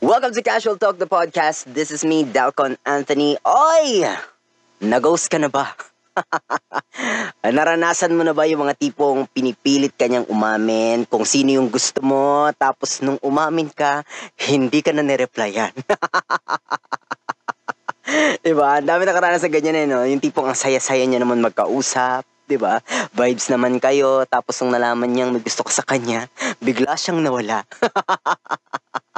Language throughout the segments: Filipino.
Welcome to Casual Talk, the podcast. This is me, Dalcon Anthony. Oy! Nag-ghost ka na ba? Naranasan mo na ba yung mga tipong pinipilit kanyang umamin kung sino yung gusto mo, tapos nung umamin ka, hindi ka na nireplyan? diba? Ang dami nakaranas sa ganyan eh, no? Yung tipong ang saya-saya niya naman magkausap, 'di ba? Vibes naman kayo, tapos nung nalaman niyang may gusto ka sa kanya, bigla siyang nawala.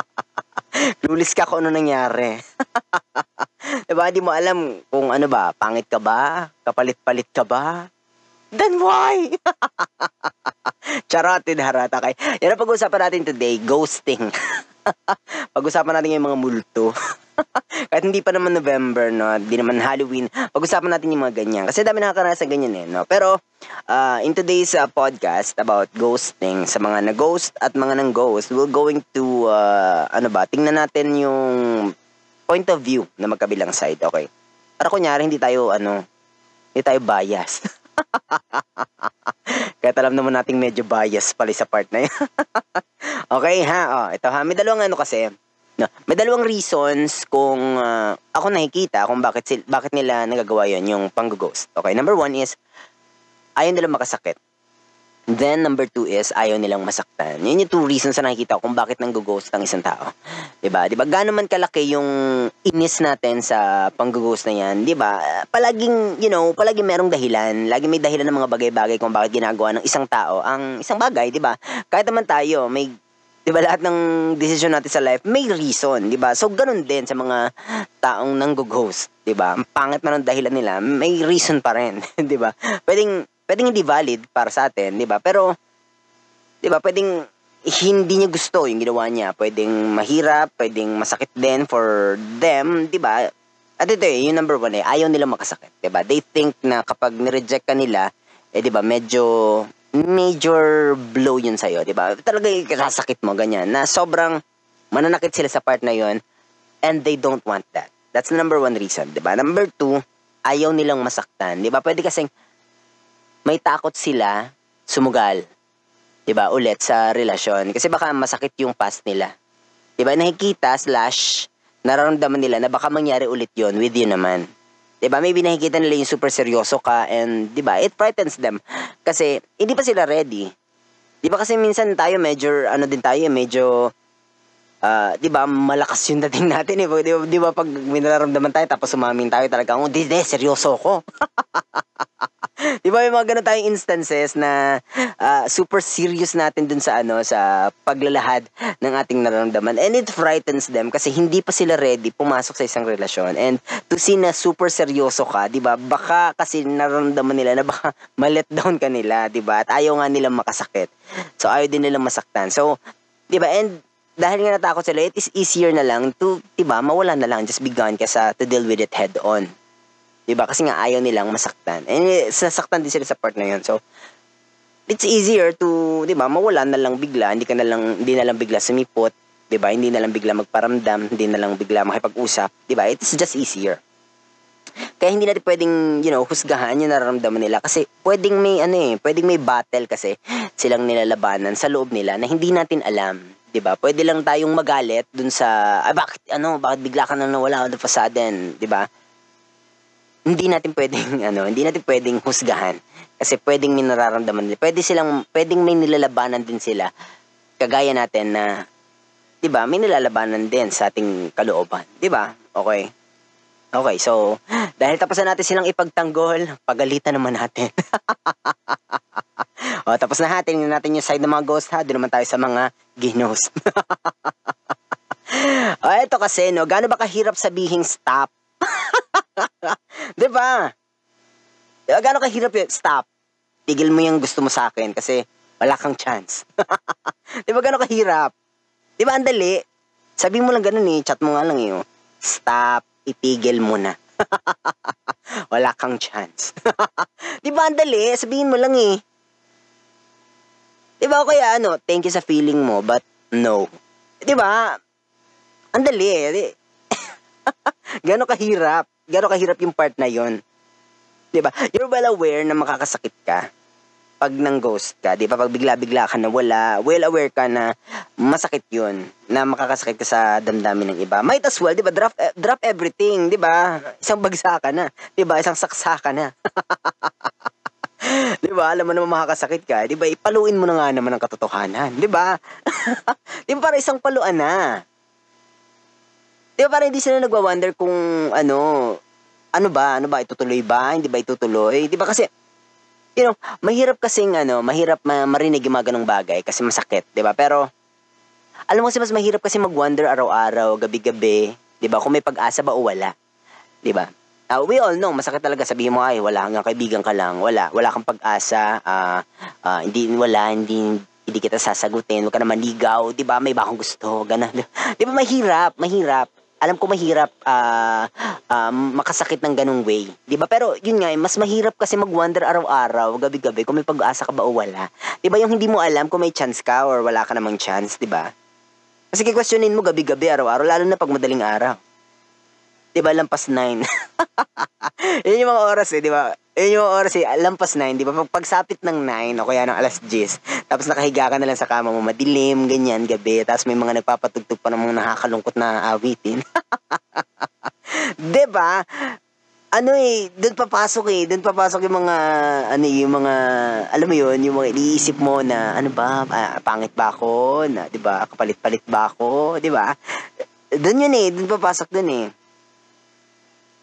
Clueless ka kung ano nangyari. 'Di ba? Di mo alam kung ano ba, pangit ka ba? Kapalit-palit ka ba? Then why? Charot, harata kay. Yan ang pag-uusapan natin today, ghosting. Pag-usapan natin yung mga multo. Kahit hindi pa naman November, no? Hindi naman Halloween. Pag-usapan natin yung mga ganyan. Kasi dami nakakaranas ng ganyan eh, no? Pero, uh, in today's uh, podcast about ghosting, sa mga na-ghost at mga nang-ghost, we're going to, uh, ano ba, tingnan natin yung point of view na magkabilang side, okay? Para kunyari, hindi tayo, ano, hindi tayo bias. Kahit alam naman nating medyo bias pala sa part na yun. okay ha, oh, ito ha, may dalawang ano kasi, no, may dalawang reasons kung uh, ako nakikita kung bakit, sil- bakit nila nagagawa yon yung pang-ghost. Okay, number one is, ayaw nila makasakit. Then, number two is, ayaw nilang masaktan. Yun yung two reasons na nakikita ko kung bakit nang-ghost ang isang tao. ba diba? Diba? Gaano man kalaki yung inis natin sa pang-ghost na yan, diba? Palaging, you know, palaging merong dahilan. Lagi may dahilan ng mga bagay-bagay kung bakit ginagawa ng isang tao ang isang bagay, diba? Kahit naman tayo, may 'di ba lahat ng decision natin sa life may reason, 'di ba? So ganun din sa mga taong nanggo-ghost, 'di ba? Ang pangit man ang dahilan nila, may reason pa rin, 'di ba? Pwedeng pwedeng hindi valid para sa atin, 'di ba? Pero 'di ba, pwedeng hindi niya gusto yung ginawa niya. Pwedeng mahirap, pwedeng masakit din for them, 'di ba? At ito eh, yung number one eh, ayaw nila makasakit, 'di ba? They think na kapag ni-reject ka nila, eh 'di ba, medyo major blow yun sa'yo, di ba? Talaga sasakit mo, ganyan, na sobrang mananakit sila sa part na yun, and they don't want that. That's the number one reason, di ba? Number two, ayaw nilang masaktan, di ba? Pwede kasing may takot sila sumugal, di ba? Ulit sa relasyon. Kasi baka masakit yung past nila. Di ba? Nakikita slash nararamdaman nila na baka mangyari ulit yon with you naman. 'Di ba? Maybe nakikita nila yung super seryoso ka and 'di ba? It frightens them kasi hindi pa sila ready. 'Di ba kasi minsan tayo medyo ano din tayo, medyo uh, 'di ba, malakas yung dating natin eh. 'Di ba, 'di ba pag may nararamdaman tayo tapos umamin tayo talaga, oh, di, di seryoso ko. Di ba may mga ganun tayong instances na uh, super serious natin dun sa ano sa paglalahad ng ating nararamdaman and it frightens them kasi hindi pa sila ready pumasok sa isang relasyon and to see na super seryoso ka, 'di ba? Baka kasi nararamdaman nila na baka ma-let down ka nila, 'di ba? At ayaw nga nilang makasakit. So ayaw din nilang masaktan. So, 'di ba? And dahil nga natakot sila, it is easier na lang to, 'di ba, mawala na lang, just be gone ka to deal with it head on. 'Di ba? Kasi nga ayaw nilang masaktan. And eh, sasaktan din sila sa part na 'yon. So it's easier to, 'di ba, mawala na lang bigla, hindi ka na lang hindi na lang bigla sumipot, 'di ba? Hindi na lang bigla magparamdam, hindi na lang bigla makipag-usap, 'di ba? It's just easier. Kaya hindi natin pwedeng, you know, husgahan yung nararamdaman nila kasi pwedeng may ano eh, pwedeng may battle kasi silang nilalabanan sa loob nila na hindi natin alam. 'di ba? Pwede lang tayong magalit dun sa ah, bakit ano, bakit bigla ka na nawala all of a sudden, 'di ba? Hindi natin pwedeng ano, hindi natin pwedeng husgahan kasi pwedeng may nararamdaman nila. Pwede silang pwedeng may nilalabanan din sila kagaya natin na 'di ba? May nilalabanan din sa ating kalooban, 'di ba? Okay. Okay, so dahil tapos na natin silang ipagtanggol, pagalitan naman natin. o, tapos na natin natin yung side ng mga ghost ha, doon naman tayo sa mga ginos. o, eto kasi, no, gaano ba kahirap sabihin stop? 'Di ba? Diba, gano'ng kahirap yun? Stop. Tigil mo yung gusto mo sa akin kasi wala kang chance. 'Di ba gano'ng kahirap? 'Di ba ang dali? Sabi mo lang ganun eh, chat mo nga lang eh. Oh. Stop, itigil mo na. wala kang chance. 'Di ba ang dali? Sabihin mo lang eh. 'Di ba kaya ano, thank you sa feeling mo but no. 'Di ba? Ang dali eh. Gano'ng kahirap? Gano'ng kahirap yung part na yon? 'Di ba? You're well aware na makakasakit ka. pag nang ghost ka, di ba? Pag bigla-bigla ka na wala, well aware ka na masakit yun, na makakasakit ka sa damdamin ng iba. Might as well, di ba? Drop, eh, drop everything, di ba? Isang bagsa ka na, di ba? Isang saksa ka na. di ba? Alam mo naman makakasakit ka, di ba? Ipaluin mo na nga naman ang katotohanan, di ba? di ba para isang paluan na? Di ba para hindi sila nagwa-wonder kung ano, ano ba, ano ba, itutuloy ba, hindi ba itutuloy? Di ba kasi, you know, mahirap kasing ano, mahirap ma- marinig yung mga ganong bagay kasi masakit, 'di ba? Pero alam mo kasi mas mahirap kasi mag-wonder araw-araw, gabi-gabi, 'di ba? Kung may pag-asa ba o wala. 'Di ba? Uh, we all know, masakit talaga sabihin mo ay wala hanggang kaibigan ka lang, wala, wala kang pag-asa, uh, uh, hindi wala, hindi hindi kita sasagutin, wag ka na maligaw, 'di ba? May ba akong gusto, ganun. 'Di ba mahirap, mahirap alam ko mahirap uh, uh, makasakit ng ganung way. 'Di ba? Pero yun nga, mas mahirap kasi mag-wonder araw-araw, gabi-gabi kung may pag-asa ka ba o wala. 'Di ba? Yung hindi mo alam kung may chance ka or wala ka namang chance, 'di ba? Kasi kikwestiyonin mo gabi-gabi, araw-araw, lalo na pag madaling araw. 'Di ba? Lampas 9. yun yung mga oras eh, 'di ba? Yun yung oras eh, lampas 9, di ba? Pag pagsapit ng 9 o kaya ng alas 10, tapos nakahiga ka na lang sa kama mo, madilim, ganyan, gabi, tapos may mga nagpapatugtog pa ng mga nakakalungkot na awitin. di ba? Ano eh, doon papasok eh, doon papasok yung mga, ano eh, yung mga, alam mo yun, yung mga iniisip mo na, ano ba, pangit ba ako, na, di ba, kapalit-palit ba ako, di ba? Doon yun eh, doon papasok doon eh.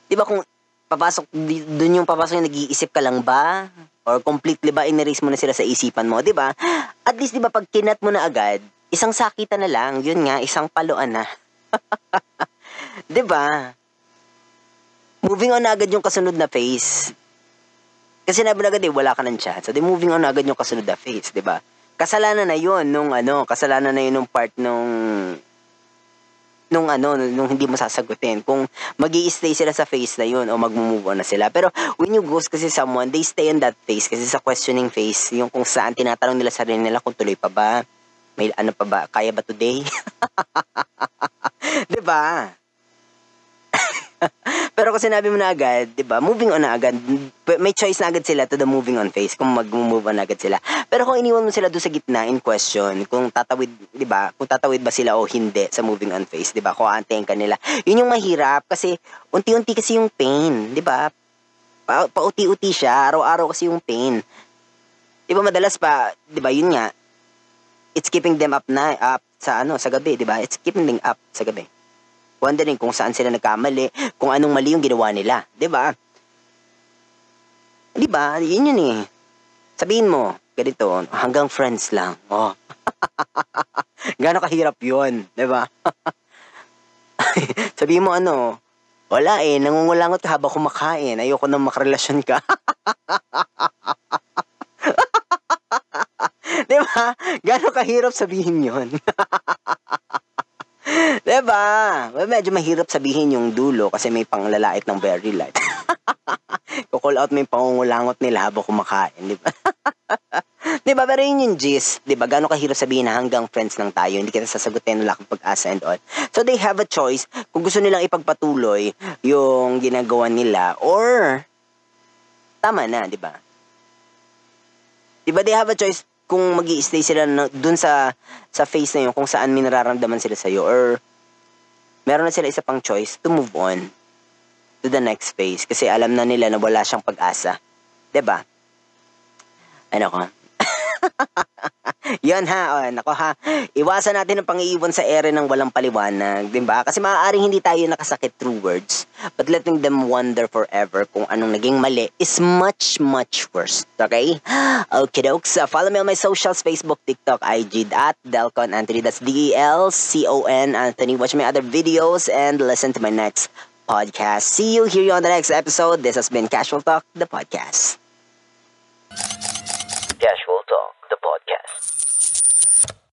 Di ba kung papasok doon yung papasok yung nag-iisip ka lang ba or completely ba inerase mo na sila sa isipan mo, 'di ba? At least 'di ba pag kinat mo na agad, isang sakitan na lang, yun nga, isang paluan na. 'Di ba? Moving on na agad yung kasunod na phase. Kasi nabi na agad eh, wala ka ng chance. So, di moving on na agad yung kasunod na phase, di ba? Kasalanan na yun nung ano, kasalanan na yun nung part nung nung ano, nung hindi mo sasagutin. Kung mag stay sila sa phase na yun o mag-move on na sila. Pero when you ghost kasi someone, they stay in that phase kasi sa questioning phase, yung kung saan tinatanong nila sarili nila kung tuloy pa ba, may ano pa ba, kaya ba today? 'Di ba? Pero kung sinabi mo na agad, 'di ba? Moving on na agad. May choice na agad sila to the moving on phase kung mag-move on agad sila. Pero kung iniwan mo sila doon sa gitna in question, kung tatawid, 'di ba? Kung tatawid ba sila o hindi sa moving on phase, 'di ba? Kung aantayin ka nila. 'Yun yung mahirap kasi unti-unti kasi yung pain, 'di ba? Pa pauti-uti siya, araw-araw kasi yung pain. 'Di ba madalas pa, 'di ba? Yun nga. It's keeping them up na up sa ano, sa gabi, 'di ba? It's keeping them up sa gabi wondering kung saan sila nagkamali, kung anong mali yung ginawa nila. ba? Diba? Di ba? Yun yun eh. Sabihin mo, ganito, hanggang friends lang. Oh. Gano'ng kahirap yun, di ba? Sabihin mo ano, wala eh, nangungulangot ka habang kumakain. Ayoko nang makarelasyon ka. di ba? Gano'ng kahirap sabihin yon Diba? Well, medyo mahirap sabihin yung dulo kasi may panglalait ng very light. Kukul out mo yung pangungulangot nila habang kumakain, di ba? di ba? Pero yun yung gist, di ba? Gano'ng kahirap sabihin na hanggang friends lang tayo, hindi kita sasagutin, wala kang pag-asa and all. So they have a choice kung gusto nilang ipagpatuloy yung ginagawa nila or tama na, di ba? Di ba they have a choice kung mag stay sila na, dun sa sa phase na yun kung saan may nararamdaman sila sa'yo or meron na sila isa pang choice to move on to the next phase kasi alam na nila na wala siyang pag-asa. 'Di ba? Ano ko? Yan ha, o, oh, nako ha. Iwasan natin ang pangiiwan sa ere ng walang paliwanag, di ba? Kasi maaaring hindi tayo nakasakit through words, but letting them wonder forever kung anong naging mali is much, much worse. Okay? Okay, dokes. Uh, follow me on my socials, Facebook, TikTok, IG, at Delcon Anthony. That's D-E-L-C-O-N Anthony. Watch my other videos and listen to my next podcast. See you here on the next episode. This has been Casual Talk, the podcast. the podcast.